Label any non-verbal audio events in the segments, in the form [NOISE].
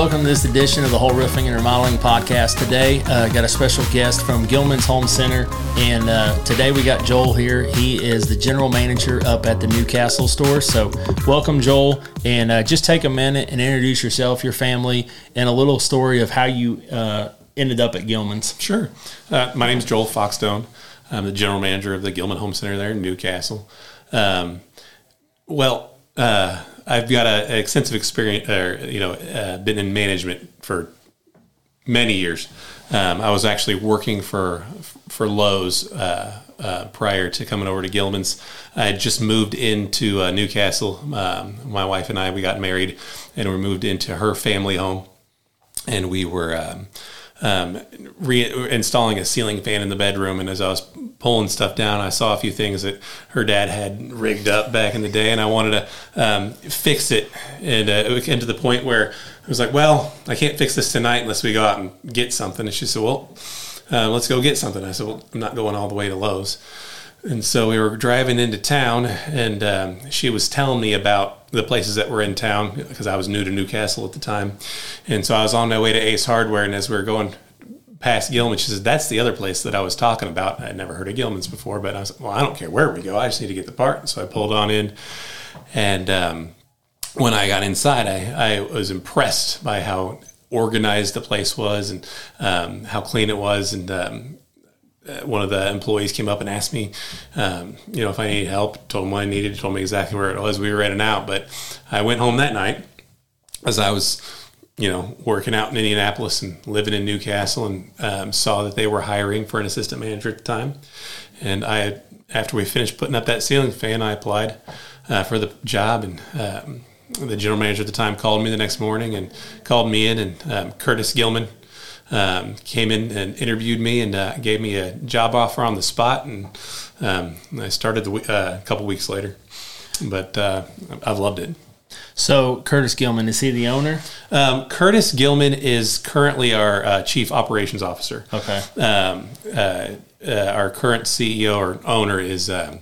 Welcome to this edition of the Whole Roofing and Remodeling Podcast. Today, uh, got a special guest from Gillman's Home Center, and uh, today we got Joel here. He is the general manager up at the New Castle store. So, welcome, Joel, and uh, just take a minute and introduce yourself, your family, and a little story of how you uh, ended up at Gillman's. Sure. Uh, my name is Joel FoxDoan. I'm the general manager of the Gillman Home Center there in New Castle. Um, well, uh, I've got an extensive experience, or you know, uh, been in management for many years. Um, I was actually working for for Lowe's uh, uh, prior to coming over to Gillman's. I had just moved into uh, New Castle. Um, my wife and I we got married, and we moved into her family home, and we were. Um, um, reinstalling a ceiling fan in the bedroom. And as I was pulling stuff down, I saw a few things that her dad had rigged up back in the day, and I wanted to um, fix it. And uh, it came to the point where I was like, "Well, I can't fix this tonight unless we go out and get something." And she said, "Well, uh, let's go get something." I said, "Well, I'm not going all the way to Lowe's." And so we were driving into town, and um, she was telling me about the places that were in town because I was new to New Castle at the time. And so I was on my way to Ace Hardware, and as we were going past Gillman, she says, That's the other place that I was talking about. I'd never heard of Gillman's before, but I was Well, I don't care where we go. I just need to get the part. So I pulled on in. And um, when I got inside, I, I was impressed by how organized the place was and um, how clean it was. And um, one of the employees came up and asked me, um, you know, if I needed help. Told him what I needed. Told me exactly where it was. We were in and out. But I went home that night as I was, you know, working out in Indianapolis and living in New Castle, and um, saw that they were hiring for an assistant manager at the time. And I, after we finished putting up that ceiling fan, I applied uh, for the job, and um, the general manager at the time called me the next morning and called me in, and um, Curtis Gillman um, came in and interviewed me and uh, gave me a job offer on the spot, and um, I started the, uh, a couple weeks later. But uh, I've loved it. So Curtis Gillman is he the owner? Um, Curtis Gillman is currently our uh, chief operations officer. Okay. Um, uh, uh, our current CEO or owner is um,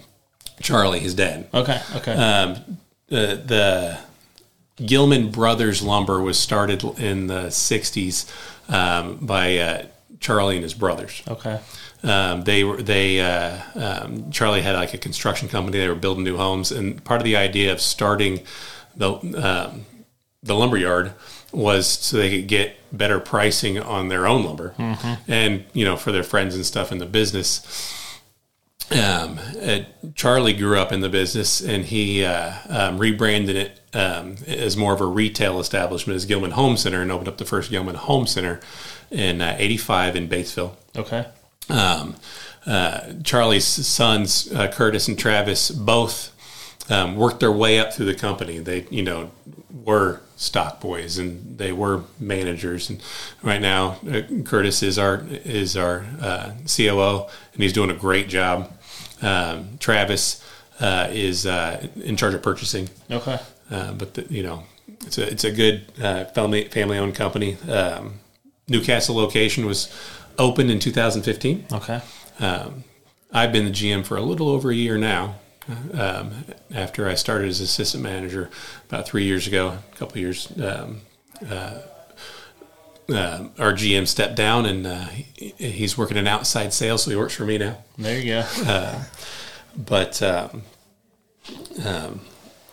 Charlie, his dad. Okay. Okay. Um, the Gillman Brothers Lumber was started in the '60s um, by uh, Charlie and his brothers. Okay. Um, they were they uh, um, Charlie had like a construction company. They were building new homes, and part of the idea of starting the um, the lumber yard was so they could get better pricing on their own lumber, mm-hmm. and you know for their friends and stuff in the business. Um, uh, Charlie grew up in the business, and he uh, um, rebranded it um, as more of a retail establishment as Gillman Home Center, and opened up the first Gillman Home Center in '85 uh, in Batesville. Okay. Um, uh, Charlie's sons, uh, Curtis and Travis, both um, worked their way up through the company. They, you know, were stock boys and they were managers. And right now, uh, Curtis is our is our COO, and he's doing a great job. Um, Travis uh, is uh, in charge of purchasing. Okay. Uh, but the, you know, it's a it's a good uh, family family owned company. Um, New Castle location was opened in 2015. Okay. Um, I've been the GM for a little over a year now. Um, after I started as assistant manager about three years ago, a couple years, um, uh, our GM stepped down and uh, he, he's working in outside sales, so he works for me now. There you go. Uh, but um, um,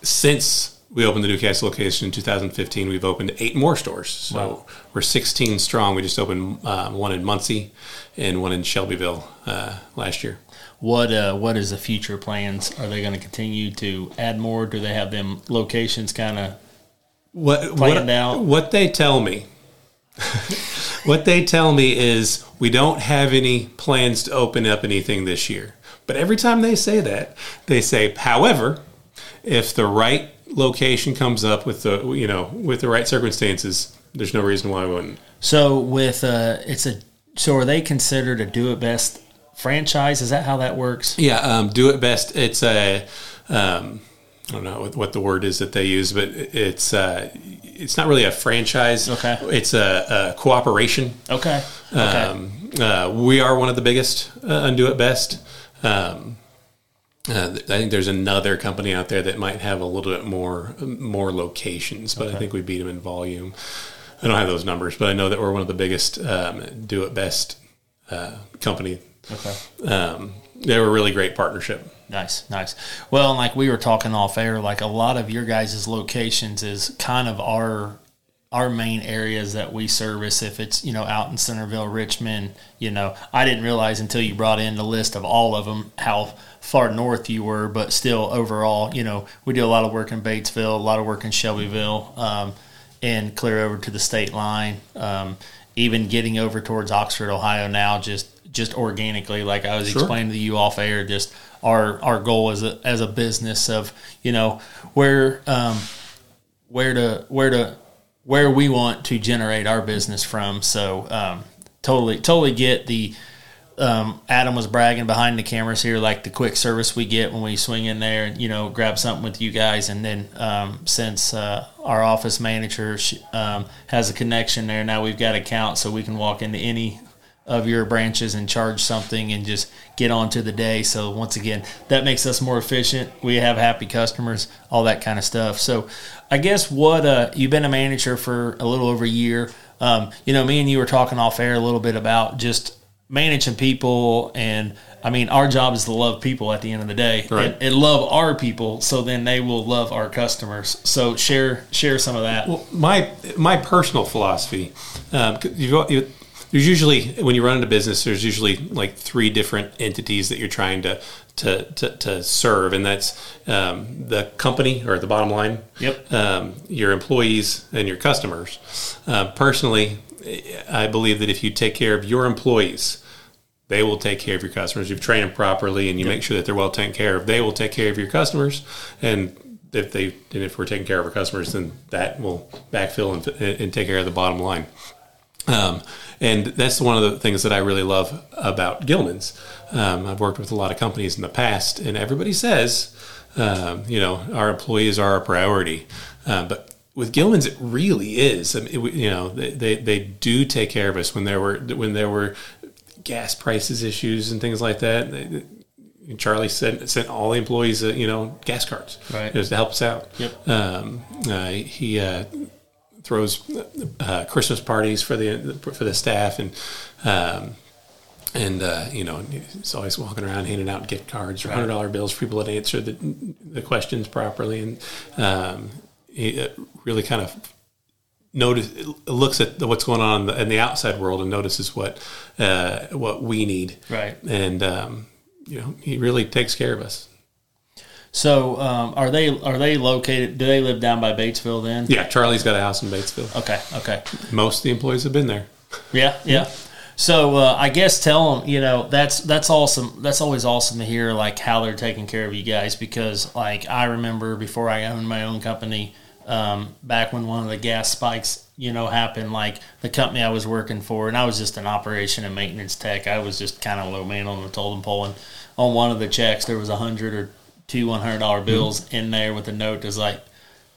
since we opened the New Castle location in 2015, we've opened eight more stores. So Wow. we're 16 strong. We just opened um, one in Muncie and one in Shelbyville uh, last year. What uh, what is the future plans? Are they going to continue to add more? Do they have them locations kind of What Planned what, out. what they tell me, [LAUGHS] what they tell me is we don't have any plans to open up anything this year. But every time they say that, they say, however, if the right location comes up with the you know with the right circumstances, there's no reason why we wouldn't. So with uh, it's a so are they considered a do it best franchise? Is that how that works? Yeah, um, do it best. It's a um, I don't know what, the word is that they use, but it's uh, it's not really a franchise. Okay. it's a, a cooperation. Okay. Okay. Um, uh, we are one of the biggest uh, on Do It Best. Um, uh, I think there's another company out there that might have a little bit more more locations, but I think we beat them in volume. I don't have those numbers, but I know that we're one of the biggest um, do it best uh, company. Okay. Um, they were a really great partnership. Nice, nice. Well, and like we were talking off air, like a lot of your guys' locations is kind of our our main areas that we service. If it's you know out in Centerville, Richmond, you know, I didn't realize until you brought in the list of all of them how far north you were, but still overall, you know, we do a lot of work in Batesville, a lot of work in Shelbyville, um, and clear over to the state line. Um, even getting over towards Oxford, Ohio now, just just organically, like I was Sure. explaining to you off air, just our our goal as a as a business of you know where um, where to where to where we want to generate our business from. So um, totally totally get the um, Adam was bragging behind the cameras here, like the quick service we get when we swing in there and you know grab something with you guys. And then um, since uh, our office manager um, has a connection there, now we've got a count so we can walk into any of your branches and charge something and just get on to the day. So once again, that makes us more efficient. We have happy customers, all that kind of stuff. So I guess what uh, you've been a manager for a little over a year. Um, you know, me and you were talking off air a little bit about just managing people and I mean our job is to love people at the end of the day Right. and, and love our people so then they will love our customers. So share share some of that. Well, my my personal philosophy, um, 'cause you've, you, there's usually when you run into business, there's usually like three different entities that you're trying to to to, to serve, and that's um, the company or the bottom line. Yep. Um, your employees and your customers. Uh, personally, I believe that if you take care of your employees, they will take care of your customers. You've trained them properly, and you make sure that they're well taken care of. They will take care of your customers, and if they and if we're taking care of our customers, then that will backfill and, and take care of the bottom line. Um, and that's one of the things that I really love about Gillman's. Um, I've worked with a lot of companies in the past, and everybody says, um, you know, our employees are our priority. Uh, but with Gillman's, it really is. I mean, it, you know, they, they, they do take care of us when there were when there were gas prices issues and things like that. They, Charlie sent sent all the employees, uh, you know, gas cards, Right. just to help us out. Yep. Um, uh, he uh, throws uh, Christmas parties for the for the staff and. Um, and uh, you know, he's always walking around handing out gift cards or hundred dollar bills for people that answer the, the questions properly, and um, he uh, really kind of notice looks at what's going on in the, in the outside world and notices what uh, what we need, Right. And um, you know, he really takes care of us. So um, are they are they located? Do they live down by Batesville then? Yeah, Charlie's got a house in Batesville. Okay. Okay. Most of the employees have been there. Yeah. Yeah. So uh, I guess tell them, you know, that's that's awesome. That's always awesome to hear, like how they're taking care of you guys. Because like I remember before I owned my own company, um, back when one of the gas spikes, you know, happened. Like the company I was working for, and I was just an operation and maintenance tech. I was just kind of low man on the totem pole, and on one of the checks there was a hundred or two one hundred dollar bills in there with a note that's like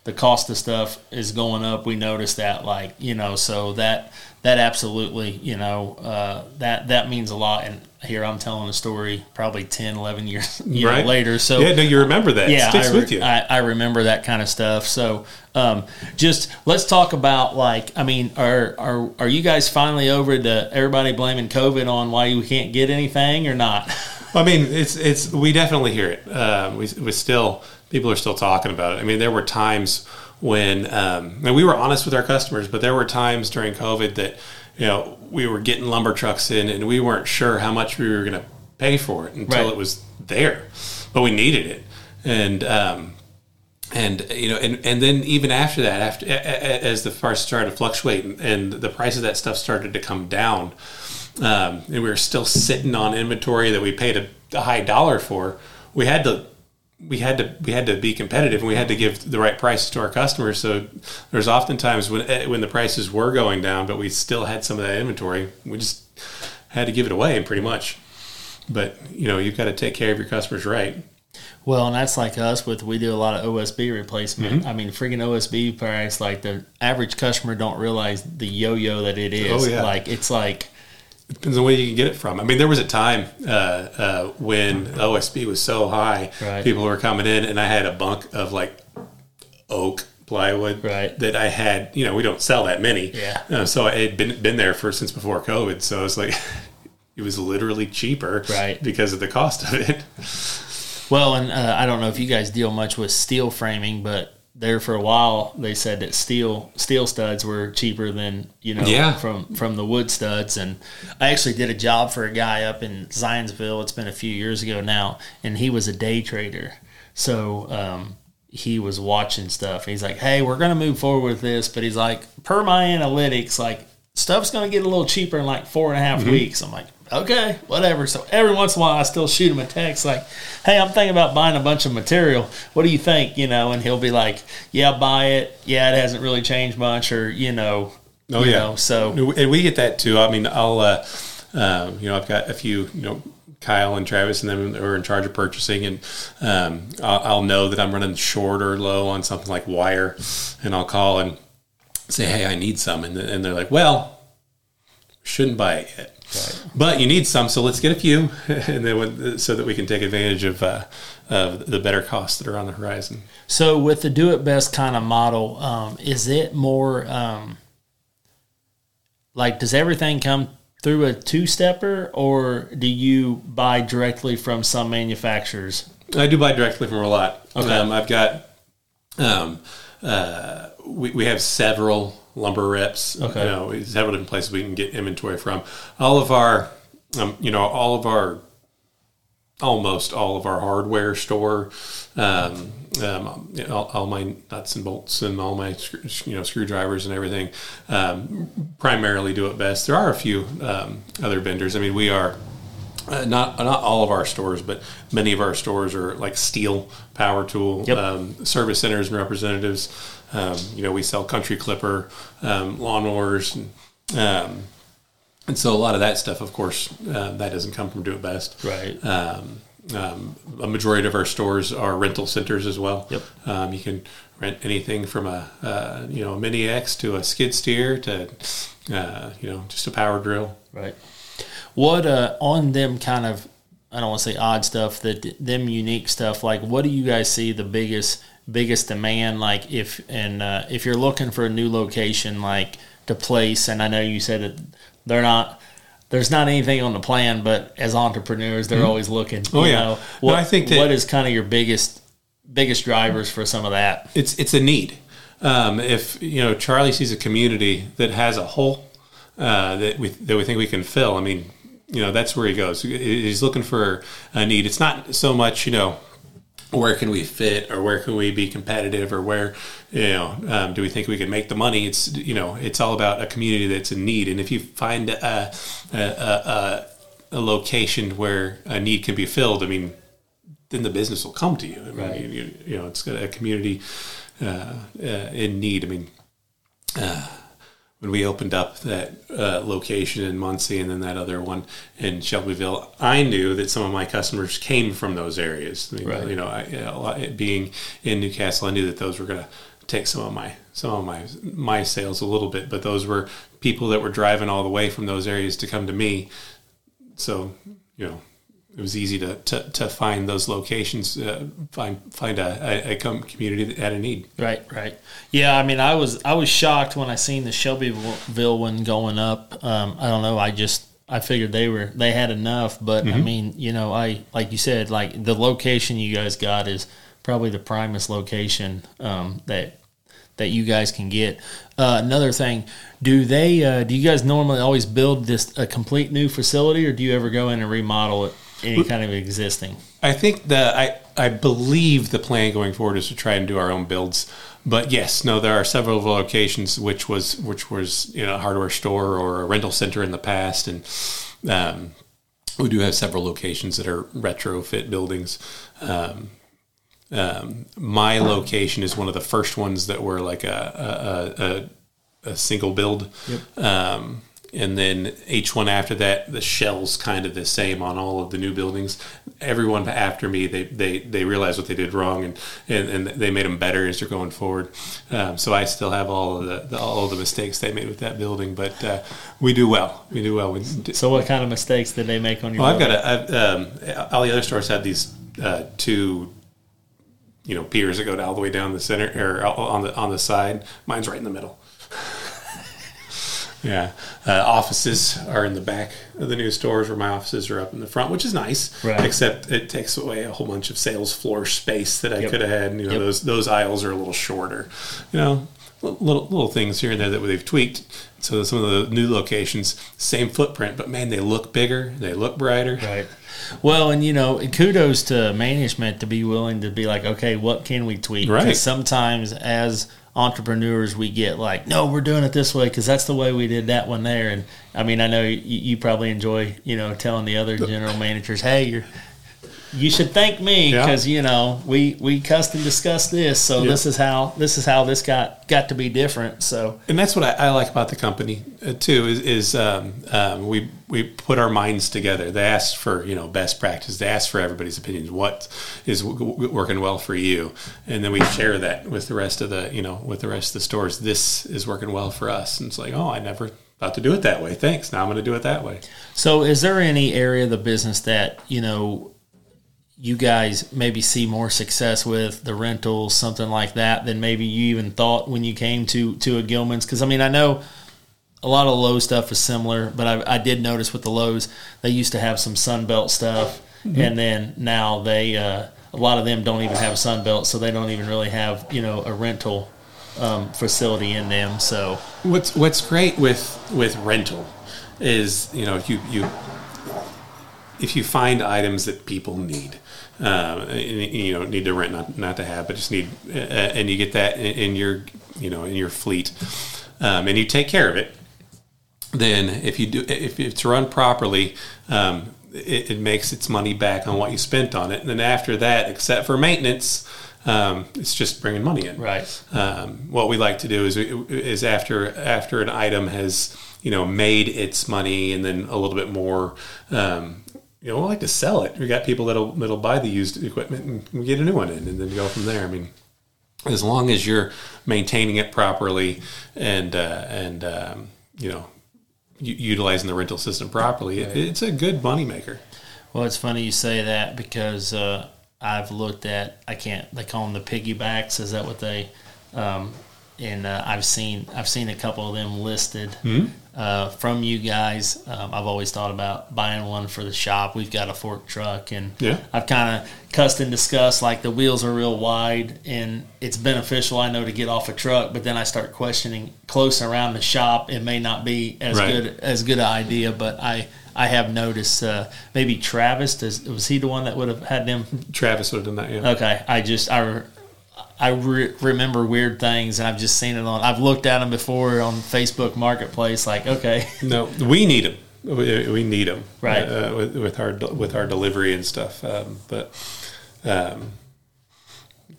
the cost of stuff is going up. We noticed that, like you know, so that that absolutely, you know, uh, that that means a lot. And here I'm telling a story, probably 10, 11 years [LAUGHS] you know, later. So yeah, no, you remember that. yeah, I, with you. I, I remember that kind of stuff. So, um, just let's talk about like, I mean, are are are you guys finally over to everybody blaming COVID on why you can't get anything or not? [LAUGHS] I mean, it's it's we definitely hear it. Um, we we still people are still talking about it. I mean, there were times when um, and we were honest with our customers, but there were times during COVID that you know we were getting lumber trucks in and we weren't sure how much we were going to pay for it until Right. it was there, but we needed it, and um, and you know, and, and then even after that, after as the price started to fluctuate and, and the price of that stuff started to come down, um, and we were still sitting on inventory that we paid a, a high dollar for, we had to we had to we had to be competitive and we had to give the right prices to our customers. So there's oftentimes when eh, when the prices were going down, but we still had some of that inventory, we just had to give it away pretty much. But you know, you've got to take care of your customers right. Well, and that's like us with we do a lot of OSB replacement. Mm-hmm. I mean, freaking OSB price, like the average customer don't realize the yo-yo that it is. Oh, yeah. Like it's like Depends on where you can get it from. I mean, there was a time uh, uh, when OSB was so high, Right. people were coming in, and I had a bunk of like oak plywood Right. that I had. You know, we don't sell that many. Yeah. Uh, so I had been been there for since before COVID. So it's like [LAUGHS] it was literally cheaper, Right. because of the cost of it. Well, and uh, I don't know if you guys deal much with steel framing, but there for a while they said that steel steel studs were cheaper than you know Yeah. from from the wood studs. And I actually did a job for a guy up in Zionsville. It's been a few years ago now, and he was a day trader. So um, he was watching stuff. He's like, "Hey, we're gonna move forward with this," but he's like, "Per my analytics, like stuff's gonna get a little cheaper in like four and a half weeks." I'm like, "Okay, whatever." So every once in a while, I still shoot him a text like, "Hey, I'm thinking about buying a bunch of material. What do you think?" You know, and he'll be like, "Yeah, buy it. Yeah, it hasn't really changed much," or you know, Oh you yeah. know, so and we get that too. I mean, I'll, uh, um, you know, I've got a few, you know, Kyle and Travis and them are in charge of purchasing, and um, I'll, I'll know that I'm running short or low on something like wire, and I'll call and say, "Hey, I need some," and, and they're like, "Well, shouldn't buy it yet." But you need some, so let's get a few, [LAUGHS] and then when- so that we can take advantage of uh, of the better costs that are on the horizon. So with the do it best kind of model, um, is it more um, like does everything come through a two stepper or do you buy directly from some manufacturers? I do buy directly from a lot. Okay. Um, I've got, um, uh, we, we have several lumber reps. Okay. You know, several different places we can get inventory from. All of our, um, you know, all of our, almost all of our hardware store, um, um, you know, all, all my nuts and bolts and all my, you know, screwdrivers and everything, um, primarily do it best. There are a few um, other vendors. I mean, we are uh, not not all of our stores, but many of our stores are like Stihl Power Tool Yep. um, service centers and representatives. Um, you know, we sell Country Clipper um, lawnmowers, and, um, and so a lot of that stuff, of course, uh, that doesn't come from Do It Best. Right. Um, um, a majority of our stores are rental centers as well. Yep. Um, you can rent anything from a uh, you know a Mini X to a skid steer to uh, you know just a power drill. Right. What uh, on them kind of I don't want to say odd stuff that them unique stuff like what do you guys see the biggest biggest demand like if and uh, if you're looking for a new location like to place and I know you said that they're not there's not anything on the plan but as entrepreneurs they're always looking Oh, yeah. know. No, I think that- what is kind of your biggest biggest drivers for some of that it's it's a need. Um, if you know Charlie sees a community that has a hole uh, that we that we think we can fill, I mean, you know, that's where he goes. He's looking for a need. It's not so much you know where can we fit or where can we be competitive or where you know um, do we think we can make the money it's you know it's all about a community that's in need and if you find a a, a, a, location where a need can be filled i mean then the business will come to you. I mean, Right. you, you, you know, it's got a community uh, uh, in need. I mean, uh, when we opened up that uh, location in Muncie and then that other one in Shelbyville, I knew that some of my customers came from those areas. I mean, Right. You know, I, you know, a lot- being in New Castle, I knew that those were going to take some of my some of my my sales a little bit, but those were people that were driving all the way from those areas to come to me. So, you know, it was easy to, to, to find those locations, uh, find find a, a, a community that had a need. Right, right. Yeah, I mean, I was I was shocked when I seen the Shelbyville one going up. Um, I don't know. I just I figured they were they had enough, but I mean, you know, I like you said, like the location you guys got is probably the primest location um, that that you guys can get. Uh, another thing, do they uh, do you guys normally always build this a complete new facility, or do you ever go in and remodel it any kind of existing? I think that I I believe the plan going forward is to try and do our own builds. But yes, no, there are several locations which was which was you know a hardware store or a rental center in the past, and um, we do have several locations that are retrofit buildings. Um, um, my location is one of the first ones that were like a a, a, a single build. Um, and then each one after that, the shell's kind of the same on all of the new buildings. Everyone after me, they they, they realized what they did wrong, and, and, and they made them better as they're going forward. Um, so I still have all of the, the all of the mistakes they made with that building, but uh, we do well. We do well. We, So, what kind of mistakes did they make on your? well, I've got a, I've, um, all the other stores have these uh, two you know piers that go all the way down the center or on the on the side. Mine's right in the middle. Yeah, uh, offices are in the back of the new stores, where my offices are up in the front, which is nice. Right. Except it takes away a whole bunch of sales floor space that I Yep. could have had. You know, Yep. those those aisles are a little shorter. You know, little little things here and there that they've tweaked. So some of the new locations, same footprint, but man, they look bigger, they look brighter. Right. [LAUGHS] Well, and you know, kudos to management to be willing to be like, okay, what can we tweak? Right. Sometimes as entrepreneurs, we get like, no, we're doing it this way because that's the way we did that one there. And I mean, I know you, you probably enjoy, you know, telling the other general managers, hey, you're. You should thank me Yeah. because you know we we cussed and discussed this, so Yeah. this is how this is how this got got to be different. So and that's what I, I like about the company uh, too is, is um, um, we we put our minds together. They ask for you know best practice. They ask for everybody's opinions. What is w- w- working well for you, and then we share that with the rest of the you know with the rest of the stores. This is working well for us, and it's like oh I never thought to do it that way. Thanks. Now I'm going to do it that way. So, is there any area of the business that you know you guys maybe see more success with the rentals, something like that, than maybe you even thought when you came to to a Gillman's? Because I mean, I know a lot of Lowe's stuff is similar, but I, I did notice with the Lowe's they used to have some Sunbelt stuff, and then now they uh, a lot of them don't even have Sunbelt, so they don't even really have you know a rental um, facility in them. So What's What's great with with rental is you know if you you if you find items that people need, uh, you know need to rent not not to have, but just need, uh, and you get that in, in your you know in your fleet, um, and you take care of it. Then if you do if it's run properly. Um, it, it makes its money back on what you spent on it, and then after that, except for maintenance, um, it's just bringing money in. right, Um, what we like to do is is after after an item has you know made its money and then a little bit more. Um, you know, we like to sell it. We got people that'll that'll buy the used equipment and we get a new one in, and then go from there. I mean, as long as you're maintaining it properly and uh, and um, you know u- utilizing the rental system properly, it, it's a good moneymaker. Well, it's funny you say that because uh, I've looked at I can't they call them the piggybacks. Is that what they? Um, and uh, I've seen I've seen a couple of them listed uh, from you guys. Um, I've always thought about buying one for the shop. We've got a fork truck, and Yeah. I've kind of cussed and discussed like the wheels are real wide, and it's beneficial I know to get off a truck. But then I start questioning close around the shop, it may not be as Right. good as good an idea. But I I have noticed uh, maybe Travis does was he the one that would have had them? Travis would have done that. Yeah. Okay, I just I. I re- remember weird things, and I've just seen it on. I've looked at them before on Facebook Marketplace. Like, okay, [LAUGHS] No, we need them. We, we need them, Right. Uh, with, with our with our delivery and stuff. Um, but um,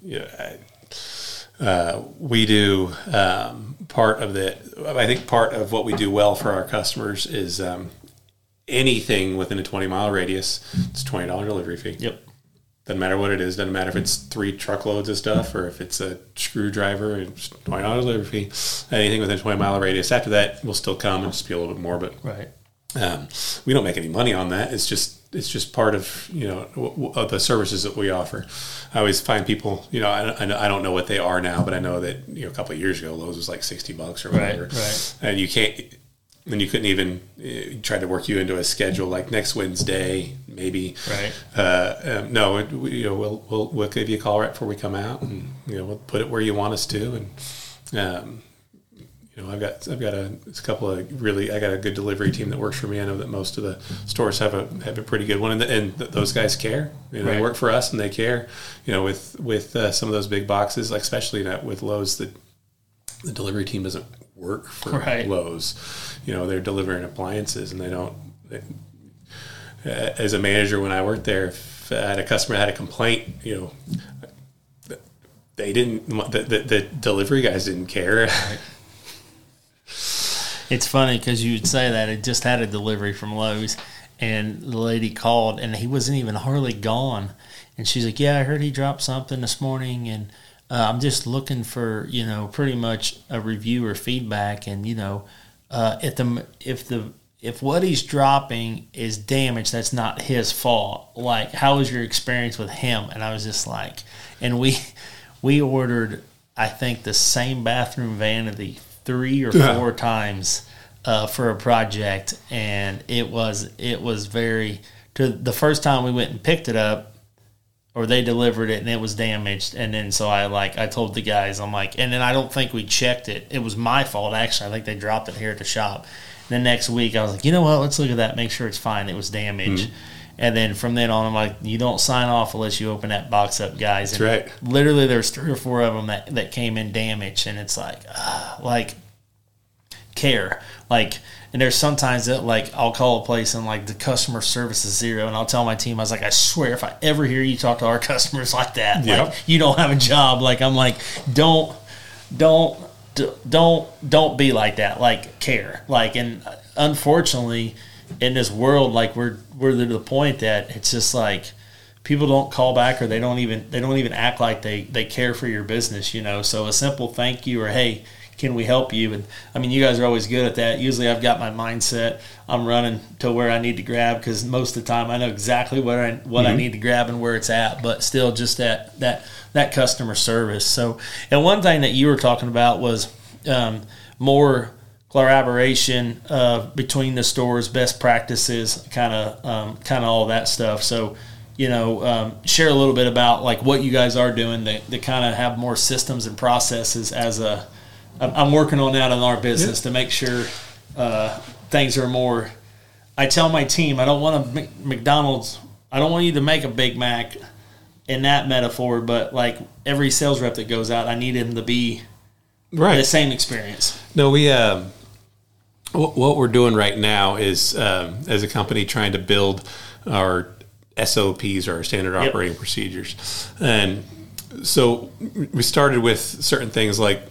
yeah, I, uh, we do um, part of the. I think part of what we do well for our customers is um, anything within a twenty mile radius. It's twenty dollar delivery fee. yep, Doesn't matter what it is. Doesn't matter if it's three truckloads of stuff or if it's a screwdriver. Twenty dollars delivery fee. Anything within a twenty mile radius. After that, will still come and just be a little bit more. But right, um, we don't make any money on that. It's just it's just part of you know w- w- of the services that we offer. I always find people you know I, I I don't know what they are now, but I know that you know a couple of years ago Lowe's was like sixty bucks or whatever, Right, whatever, right. and you can't. And you couldn't even uh, try to work you into a schedule like next Wednesday, maybe. Right. Uh, um, no, we, you know, we'll, we'll we'll give you a call right before we come out, and you know, we'll put it where you want us to, and um, you know, I've got I've got a, a couple of really I got a good delivery team that works for me. I know that most of the stores have a have a pretty good one, and, and th- those guys care. You know, Right. They work for us and they care. You know, with with uh, some of those big boxes, like especially that with Lowe's, the the delivery team doesn't work for Right. Lowe's. You know, they're delivering appliances, and they don't. They, as a manager, when I worked there, if I had a customer had a complaint, you know, they didn't. The, the, the delivery guys didn't care. [LAUGHS] It's funny because you would say that it just had a delivery from Lowe's, and the lady called, and he wasn't even hardly gone, and she's like, "Yeah, I heard he dropped something this morning, and uh, I'm just looking for you know pretty much a review or feedback, and you know, uh, if the if the if what he's dropping is damage, that's not his fault. Like, how was your experience with him? And I was just like, and we [LAUGHS] we ordered, I think, the same bathroom vanity three or four times uh, for a project, and it was it was very. To the first time we went and picked it up, or they delivered it and it was damaged. And then so i like i told the guys i'm like and then i don't think we checked it. It was my fault actually. I think they dropped it here at the shop. And the next week i was like you know what? Let's look at that make sure it's fine. It was damaged. Mm-hmm. and then from then on i'm like you don't sign off unless you open that box up guys. And That's right. literally there's three or four of them that, that came in damaged. And it's like uh, like care. Like and there's sometimes that like I'll call a place and like the customer service is zero, and I'll tell my team I was like, I swear if I ever hear you talk to our [LAUGHS] customers like that, yep. like you don't have a job. Like I'm like, don't, don't, don't, don't be like that. Like care. Like and uh, unfortunately, in this world, like we're we're to the point that it's just like people don't call back or they don't even they don't even act like they they care for your business. You know, so a simple thank you or hey can we help you? And I mean, you guys are always good at that. Usually, I've got my mindset. I'm running to where I need to grab because most of the time I know exactly where I, what mm-hmm. I need to grab and where it's at. But still, just that that that customer service. So, and one thing that you were talking about was um, more collaboration uh, between the stores, best practices, kind of um, kind of all that stuff. So you know, um, share a little bit about like what you guys are doing to, to kind of have more systems and processes as a I'm working on that in our business to make sure uh, things are more. I tell my team I don't want a McDonald's. I don't want you to make a Big Mac in that metaphor, but like every sales rep that goes out, I need him to be right the same experience. No, we. Um, what we're doing right now is, um, as a company, trying to build our SOPs, or our standard yep. operating procedures, and so we started with certain things like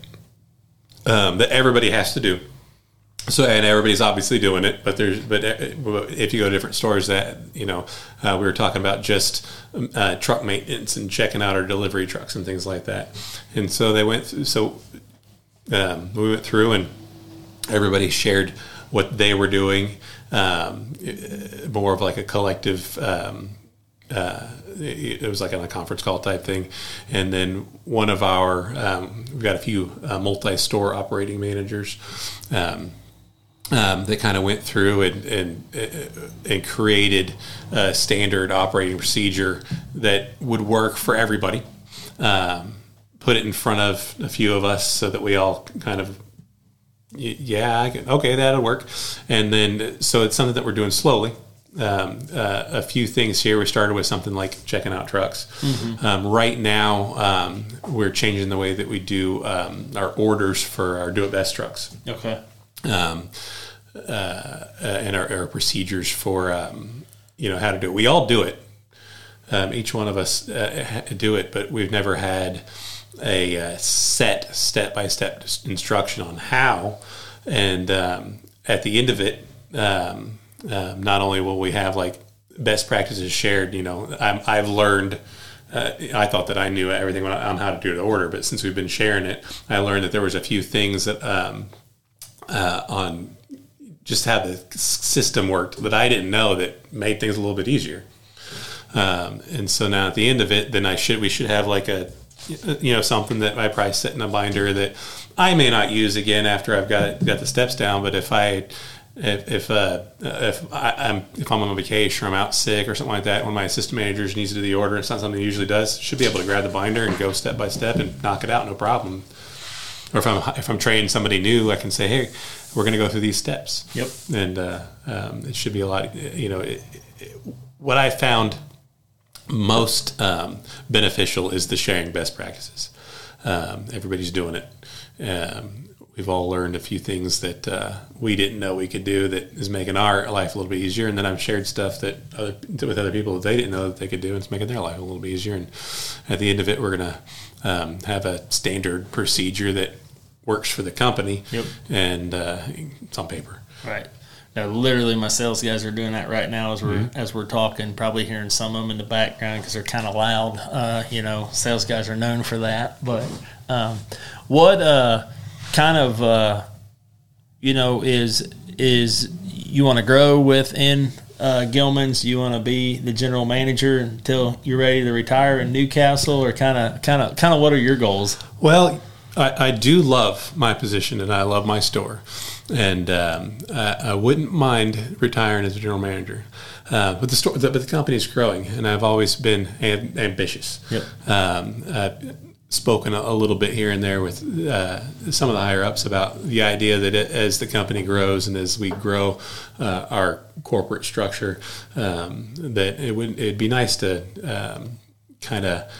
um, that everybody has to do. So and everybody's obviously doing it, but there's but uh, if you go to different stores, that you know, uh, we were talking about just um, uh, truck maintenance and checking out our delivery trucks and things like that. And so they went. Through, so um, we went through and everybody shared what they were doing. Um, more of like a collective um, uh, it was like on a conference call type thing. And then one of our, um, we've got a few uh, multi store operating managers. Um, um, that kind of went through and, and, uh, and created a standard operating procedure that would work for everybody. Um, put it in front of a few of us so that we all kind of yeah, okay, that'll work. And then, so it's something that we're doing slowly um, uh, a few things here. We started with something like checking out trucks. Mm-hmm. Um, right now, um, we're changing the way that we do um, our orders for our Do It Best trucks. Okay. Um, uh, uh, and our, our, procedures for um, you know how to do it. We all do it. each one of us uh, do it, but we've never had a, uh, set step by step instruction on how. And at the end of it. Um, not only will we have like best practices shared, you know, i have learned. Uh, I thought that I knew everything on how to do the order, but since we've been sharing it, I learned that there was a few things that um, uh, on just how the system worked that I didn't know that made things a little bit easier. Um, and so now at the end of it, then I should we should have like a you know something that I probably set in a binder that I may not use again after I've got got the steps down. But if I if if, uh, if I, am if I'm on vacation or I'm out sick or something like that, one of my assistant managers needs to do the order. It's not something he usually does. Should be able to grab the binder and go step by step and knock it out, no problem. Or if I'm if I'm training somebody new, I can say, hey, we're going to go through these steps. Yep. And uh, um, it should be a lot. You know, it, it, what I found most um, beneficial is the sharing best practices. Um, everybody's doing it. Um, we've all learned a few things that uh, we didn't know we could do that is making our life a little bit easier. And then I've shared stuff that other, with other people that they didn't know that they could do, and it's making their life a little bit easier. And at the end of it, we're going to um, have a standard procedure that works for the company, yep. and uh, it's on paper. Right. Now, literally, my sales guys are doing that right now as we're mm-hmm. as we're talking. Probably hearing some of them in the background because they're kind of loud. Uh, you know, sales guys are known for that. But um, what? Kind of uh, you know is is you want to grow within uh, Gillman's? You want to be the general manager until you're ready to retire in New Castle, or kind of, kind of, kind of, what are your goals? Well, I, I, do love my position and I love my store, and um, I, I, wouldn't mind retiring as a general manager. Uh, but the store, the, but the company is growing, and I've always been amb- ambitious. Yep. Um, spoken a, a, little bit here and there with uh, some of the higher ups about the idea that it, as the company grows and as we grow uh, our corporate structure, um, that it would it'd be nice to um, kind of.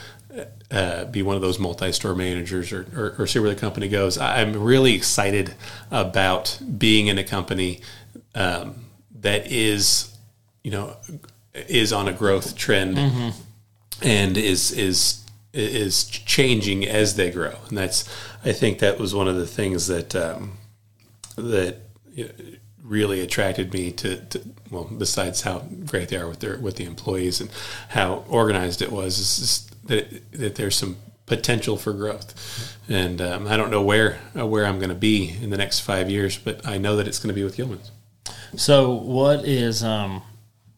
Uh, be one of those multi-store managers or, or, or, see where the company goes. I'm really excited about being in a company um, that is, you know, is on a growth trend mm-hmm. and is is is changing as they grow, and that's I think that was one of the things that um, that really attracted me to, to, well, besides how great they are with their with the employees and how organized it was, is that that there's some potential for growth, and um, I don't know where uh, where I'm going to be in the next five years, but I know that it's going to be with Gillman's. So, what is um,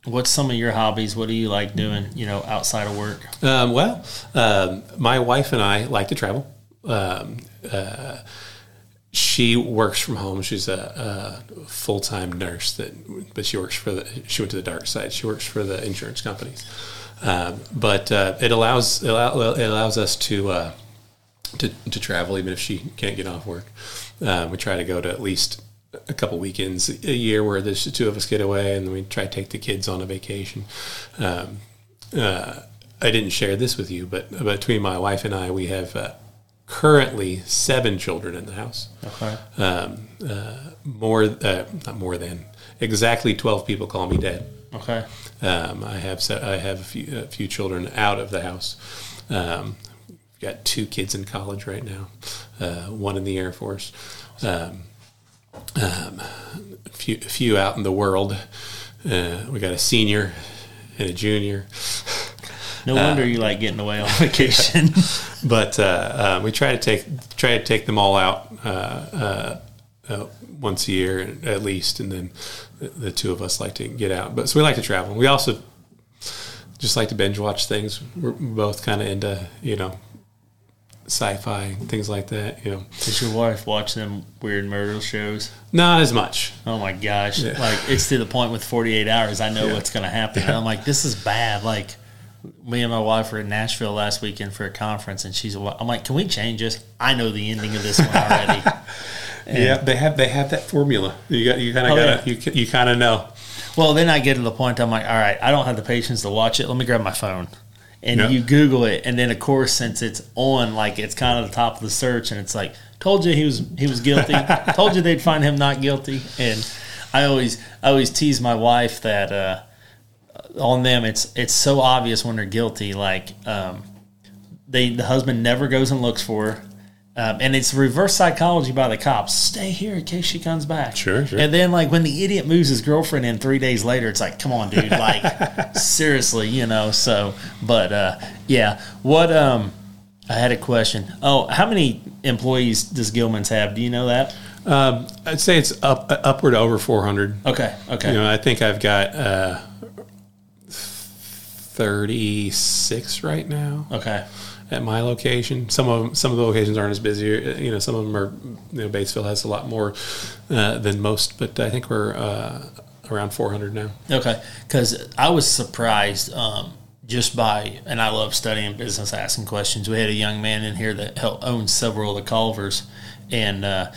What's some of your hobbies? What do you like doing, you know, outside of work? Um, well, um, my wife and I like to travel. Um, uh, she works from home. She's a, a full time nurse that, but she works for the. She went to the dark side. She works for the insurance companies, um, but uh, it allows it, allow, it allows us to uh, to to travel even if she can't get off work. Uh, we try to go to at least a couple weekends a year where there's the two of us get away and we try to take the kids on a vacation. Um, uh, I didn't share this with you, but between my wife and I, we have uh, currently seven children in the house. Okay. Um, uh, more, uh, not more than exactly twelve people call me dad. Okay. Um, I have I have a few, a few children out of the house. Um, got two kids in college right now, uh, one in the Air Force. Um, um, a, few, a few out in the world. Uh, we got a senior and a junior. No wonder uh, you like getting away on [LAUGHS] vacation. but uh, uh, we try to take try to take them all out uh, uh, once a year at least, and then the, the, two of us like to get out. But so we like to travel. We also just like to binge watch things. We're both kind of into you know sci-fi things like that. You know, does your wife watch them weird murder shows? Not as much. Oh my gosh! Yeah. Like it's to the point with 48 hours. I know yeah. what's going to happen. Yeah. I'm like, this is bad. Like me and my wife were in Nashville last weekend for a conference, and she's. I'm like, can we change this? I know the ending of this one already. [LAUGHS] yeah, they have they have that formula. You got you kind of oh, got you you kind of know. Well, then I get to the point. I'm like, all right, I don't have the patience to watch it. Let me grab my phone and you Google it, and then of course, since it's on, like it's kind of the top of the search, and it's like, told you he was he was guilty. [LAUGHS] told you they'd find him not guilty. And I always I always tease my wife that uh, on them, it's it's so obvious when they're guilty. Like um, they the husband never goes and looks for her. Um, and it's reverse psychology by the cops. Stay here in case she comes back. Sure, sure. And then, like, when the idiot moves his girlfriend in three days later, it's like, come on, dude. [LAUGHS] Like, seriously, you know? So, but, uh, yeah. What, um, I had a question. Oh, how many employees does Gillman's have? Do you know that? Um, I'd say it's up upward over 400. Okay, okay. You know, I think I've got uh, 36 right now. Okay at my location. Some of them, some of the locations aren't as busy. You know, some of them are. You know, Batesville has a lot more uh, than most, but I think we're uh, around 400 now. Okay, because I was surprised um, just by, and I love studying business, asking questions. We had a young man in here that helped own several of the Culvers, and. Uh,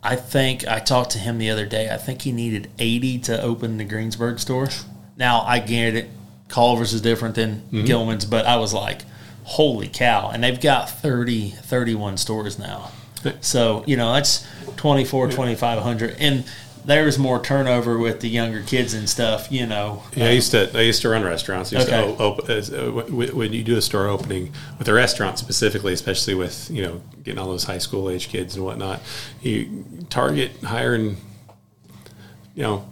I think I talked to him the other day. I think he needed 80 to open the Greensburg store. Now I get it. Culver's is different than mm-hmm. Gillman's, but I was like, holy cow. And they've got 30, 31 stores now. So, you know, that's 24, 2,500. And there's more turnover with the younger kids and stuff, you know. Yeah, I used to I used to run restaurants. I used okay. to open, uh, when you do a store opening with a restaurant specifically, especially with you know getting all those high school age kids and whatnot, you target hiring, you know,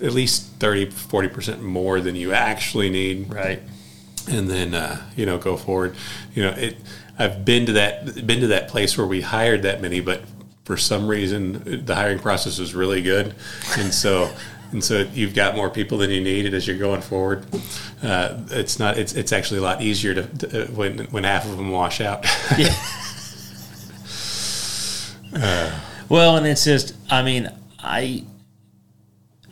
at least 30, 40 percent more than you actually need. Right and then uh, you know go forward. You know, it. I've been to that been to that place where we hired that many, but for some reason the hiring process was really good, and so. And so you've got more people than you need, and as you're going forward, uh, it's not. It's it's actually a lot easier to, to when when half of them wash out. yeah. [LAUGHS] uh, well, and it's just. I mean, I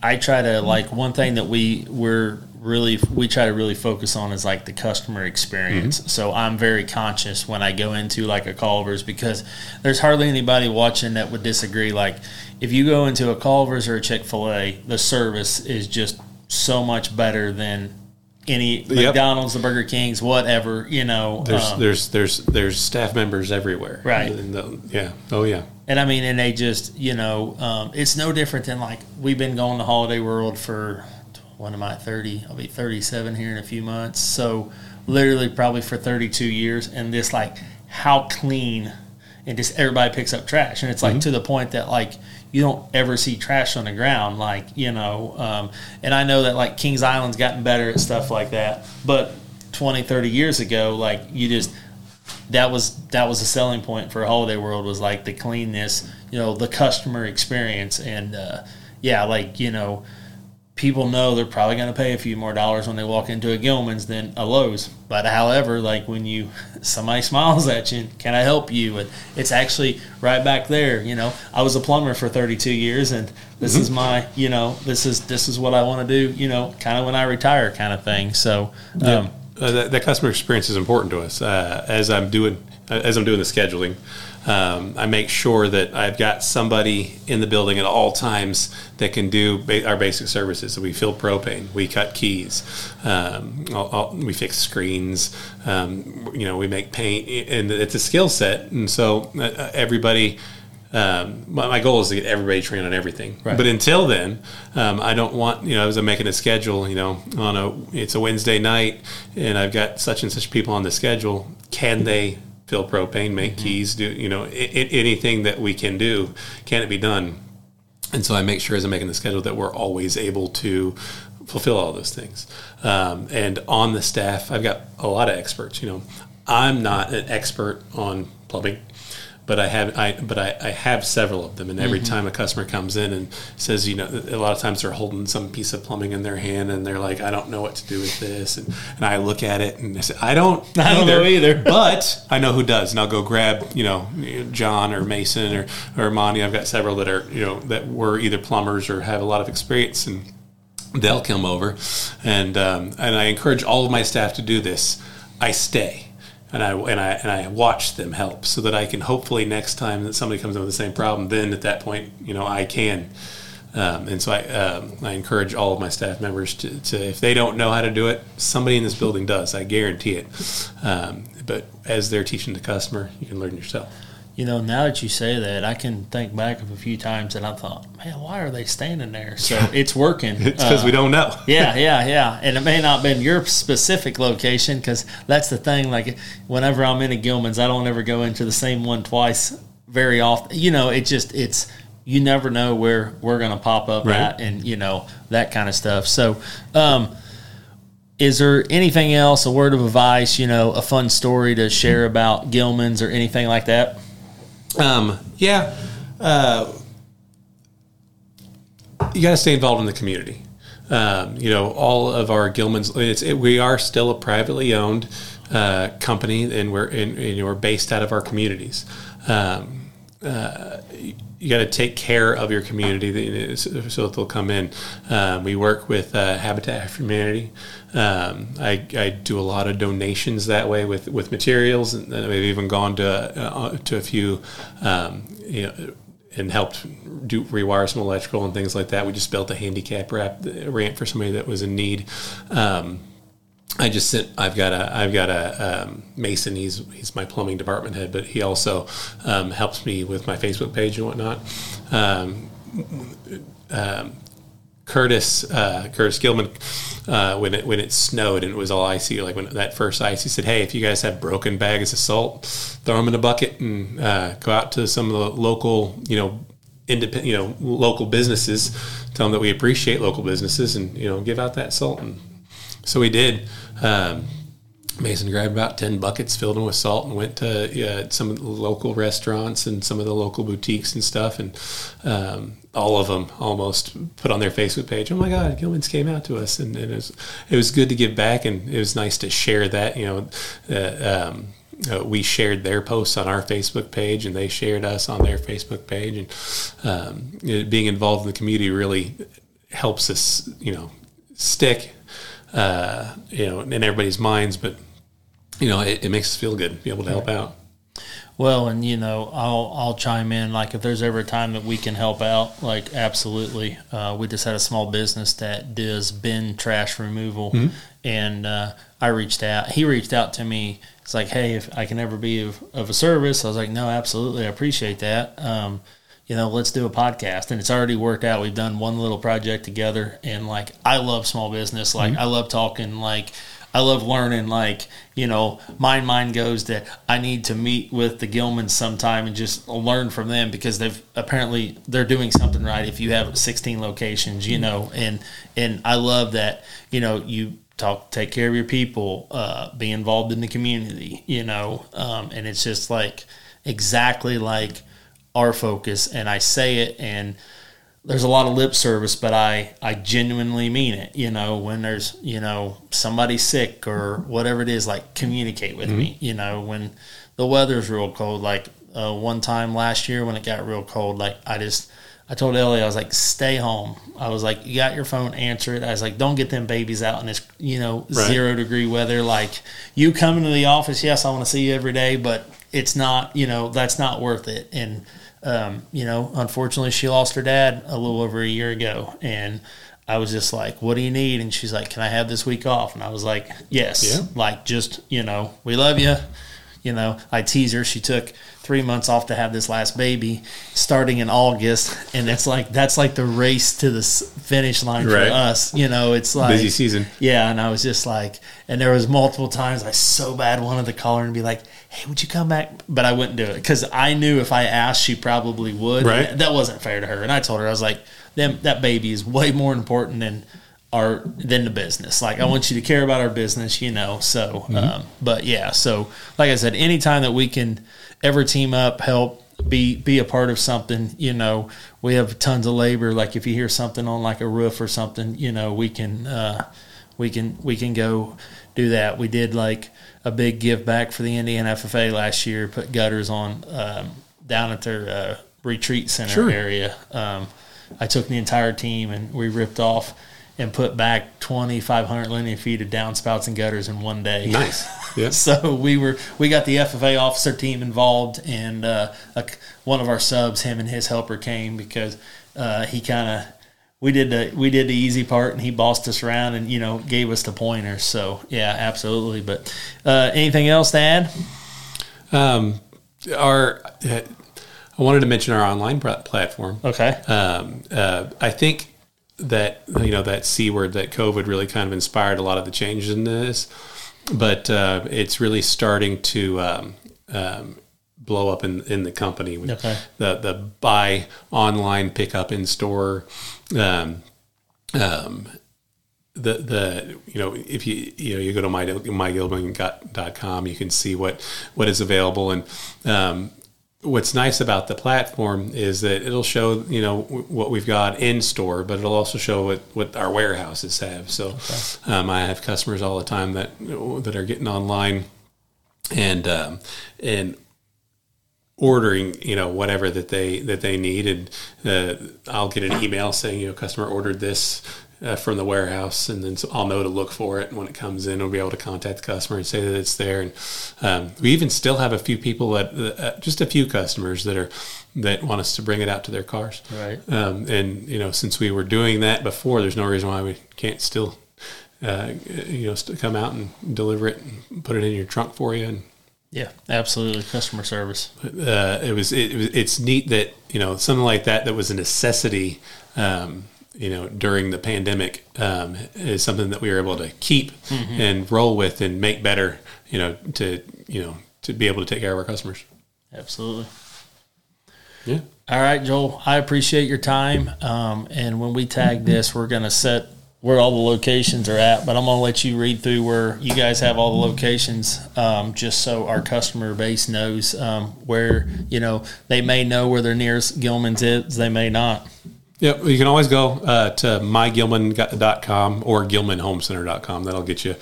I try to like one thing that we we're really we try to really focus on is like the customer experience. Mm-hmm. So I'm very conscious when I go into like a Culver's because there's hardly anybody watching that would disagree. Like if you go into a Culver's or a Chick Fil A, the service is just so much better than any yep. McDonald's, the Burger Kings, whatever. You know, there's um, there's there's there's staff members everywhere. Right. The, yeah. Oh yeah. And I mean, and they just you know, um, it's no different than like we've been going to Holiday World for when am I 30? I'll be 37 here in a few months. So literally probably for 32 years. And this like how clean and just everybody picks up trash. And it's like mm-hmm. to the point that like you don't ever see trash on the ground. Like, you know, um, and I know that like Kings Island's gotten better at stuff like that. But 20, 30 years ago, like you just, that was that was a selling point for Holiday World was like the cleanness, you know, the customer experience, and uh, yeah, like you know, people know they're probably going to pay a few more dollars when they walk into a Gillman's than a Lowe's. But however, like when you [LAUGHS] somebody smiles at you, can I help you? And it's actually right back there. You know, I was a plumber for 32 years, and this mm-hmm. is my, you know, this is this is what I want to do. You know, kind of when I retire, kind of thing. So. Um, yeah. Uh, that, that, customer experience is important to us uh, as I'm doing as I'm doing the scheduling. Um, I make sure that I've got somebody in the building at all times that can do ba- our basic services. So we fill propane, we cut keys, um, we fix screens, um, you know, we make paint, and it's a skill set. And so uh, everybody. Um, my, my, goal is to get everybody trained on everything. Right. But until then, um, I don't want you know as I'm making a schedule. You know, on a it's a Wednesday night, and I've got such and such people on the schedule. Can they fill propane, make mm-hmm. keys, do you know anything that we can do? Can it be done? And so I make sure as I'm making the schedule that we're always able to fulfill all those things. Um, and on the staff, I've got a lot of experts. You know, I'm not an expert on plumbing but I have I but I, I have several of them, and every mm-hmm. time a customer comes in and says, you know, a lot of times they're holding some piece of plumbing in their hand, and they're like, I don't know what to do with this, and, and I look at it and I say, I don't, [LAUGHS] I don't either, know either, [LAUGHS] but I know who does, and I'll go grab, you know, John or Mason or or Monty. I've got several that are, you know, that were either plumbers or have a lot of experience and they'll come over. And um, and I encourage all of my staff to do this. I stay and I and I and I watch them help so that I can hopefully next time that somebody comes in with the same problem, then at that point, you know, I can. Um, and so I, um, I encourage all of my staff members to, to, if they don't know how to do it, somebody in this building does. I guarantee it. Um, but as they're teaching the customer, you can learn yourself. You know, now that you say that, I can think back of a few times that I thought, man, why are they standing there? So [LAUGHS] it's working. it's because uh, we don't know. [LAUGHS] yeah, [LAUGHS] yeah, yeah. And it may not have been your specific location because that's the thing. Like, whenever I'm in a Gillman's, I don't ever go into the same one twice very often. You know, it just, it's, you never know where we're going to pop up right. at and, you know, that kind of stuff. So, um, is there anything else, a word of advice, you know, a fun story to share about Gillman's or anything like that? Um, yeah, uh, you got to stay involved in the community. Um, you know, all of our Gillman's. It, we are still a privately owned uh, company, and we're and, and, we're based out of our communities. Um, uh, you got to take care of your community so they'll come in. Um, we work with uh, Habitat for Humanity. Um, I, I, do a lot of donations that way with, with materials, and we've even gone to uh, to a few, um, you know, and helped do rewire some electrical and things like that. We just built a handicap ramp, ramp for somebody that was in need. Um, I just sent. I've got a. I've got a um, Mason. He's he's my plumbing department head, but he also um, helps me with my Facebook page and whatnot. Um, um Curtis uh, Curtis Gillman, uh, when it when it snowed and it was all icy, like when that first ice, he said, "Hey, if you guys have broken bags of salt, throw them in a bucket and uh, go out to some of the local, you know, independent, you know, local businesses. Tell them that we appreciate local businesses and you know, give out that salt." And so we did. Um, Mason grabbed about 10 buckets, filled them with salt, and went to uh, some of the local restaurants and some of the local boutiques and stuff. And um, all of them almost put on their Facebook page, oh my God, Gillman's came out to us. And, and, it, was, it was good to give back, and it was nice to share that. You know, uh, um, uh, we shared their posts on our Facebook page, and they shared us on their Facebook page. And um, it, being involved in the community really helps us, you know, stick uh, you know, in everybody's minds, but you know, it, it makes us feel good to be able to help out. Well, and you know, I'll I'll chime in. Like, if there's ever a time that we can help out, like absolutely. Uh, we just had a small business that does bin trash removal, mm-hmm. and uh, I reached out. He reached out to me. It's like, hey, if I can ever be of, of a service, I was like, no, absolutely, I appreciate that. Um, you know, let's do a podcast. And it's already worked out. We've done one little project together. And like, I love small business. Like, mm-hmm. I love talking. Like, I love learning. Like, you know, my mind goes that I need to meet with the Gillmans sometime and just learn from them because they've apparently they're doing something right. If you have 16 locations, you mm-hmm. know, and and I love that. You know, you talk, take care of your people, uh, be involved in the community. You know, um, and it's just like exactly like our focus and I say it and there's a lot of lip service, but I, I genuinely mean it. You know, when there's, you know, somebody sick or whatever it is, like communicate with mm-hmm. me. You know, when the weather's real cold, like uh, one time last year when it got real cold, like I just, I told Ellie, I was like, stay home. I was like, you got your phone, answer it. I was like, don't get them babies out in this, you know, right. zero degree weather. Like, you coming to the office, yes, I want to see you every day, but it's not, you know, that's not worth it. And, um, you know, unfortunately, she lost her dad a little over a year ago, and I was just like, "What do you need?" And she's like, "Can I have this week off?" And I was like, "Yes." Yeah. Like, just you know, we love you. You know, I tease her. She took three months off to have this last baby, starting in August, and it's like that's like the race to the finish line right. for us. You know, it's like busy season. Yeah, and I was just like, and there was multiple times I so bad wanted to call her and be like, hey, would you come back? But I wouldn't do it because I knew if I asked, she probably would. Right. That wasn't fair to her. And I told her, I was like, them, that baby is way more important than our than the business. Like I want you to care about our business, you know. So, mm-hmm. um, but yeah. So, like I said, anytime that we can ever team up, help, be be a part of something, you know, we have tons of labor. Like if you hear something on like a roof or something, you know, we can uh, we can we can go do that. We did like a big give back for the Indiana FFA last year. Put gutters on um, down at their uh, retreat center sure. area. Um, I took the entire team and we ripped off and put back 2,500 linear feet of downspouts and gutters in one day. Nice. [LAUGHS] Yeah. so we were we got the FFA officer team involved, and uh, a, one of our subs, him and his helper came because uh, he kind of we did the we did the easy part, and he bossed us around, and you know gave us the pointers. So yeah, absolutely. But uh, anything else to add? Um, our uh, I wanted to mention our online platform. Okay. Um, uh, I think that you know that c word that COVID really kind of inspired a lot of the changes in this, but uh, it's really starting to um, um, blow up in in the company. Okay. The the buy online, pick up in store. Um, um, the the you know if you you know you go to my mygillman.com you can see what what is available and um, what's nice about the platform is that it'll show you know what we've got in store but it'll also show what what our warehouses have so okay. um, I have customers all the time that that are getting online and um, and ordering you know whatever that they that they need and uh, I'll get an email saying you know customer ordered this uh, from the warehouse and then I'll know to look for it and when it comes in I'll be able to contact the customer and say that it's there and um, we even still have a few people that uh, just a few customers that are that want us to bring it out to their cars right um, and you know since we were doing that before there's no reason why we can't still uh, you know come out and deliver it and put it in your trunk for you and yeah, absolutely. Customer service. Uh, it was it, was it's neat that you know something like that that was a necessity. Um, you know, during the pandemic, um, is something that we were able to keep mm-hmm. and roll with and make better. You know, to you know to be able to take care of our customers. Absolutely. Yeah. All right, Joel. I appreciate your time. Um, and when we tag this, we're going to set where all the locations are at, but I'm gonna let you read through where you guys have all the locations, um, just so our customer base knows um, where you know they may know where their nearest Gillman's is, they may not. Yeah, you can always go uh, to mygillman.com or gillmanhomecenter.com. That'll get you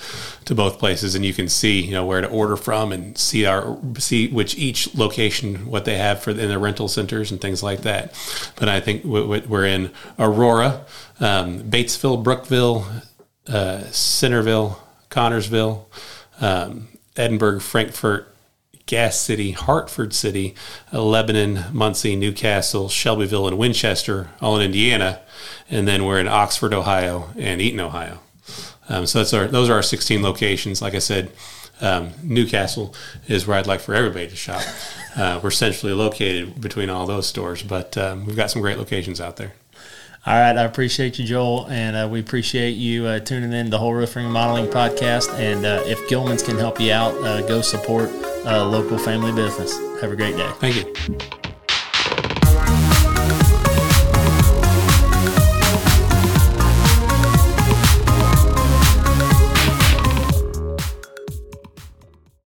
to both places, and you can see you know where to order from and see our see which each location what they have for in their rental centers and things like that. But I think we're in Aurora, um, Batesville, Brookville, uh, Centerville, Connersville, um, Edinburgh, Frankfort, Gas City, Hartford City, Lebanon, Muncie, New Castle, Shelbyville, and Winchester, all in Indiana. And then we're in Oxford, Ohio, and Eaton, Ohio. Um, so that's our those are our 16 locations. Like I said, um, New Castle is where I'd like for everybody to shop. Uh, we're centrally located between all those stores, but um, we've got some great locations out there. All right, I appreciate you, Joel, and uh, we appreciate you uh, tuning in to the Whole Roofing Modeling Podcast. And uh, if Gillman's can help you out, uh, go support a local family business. Have a great day. Thank you.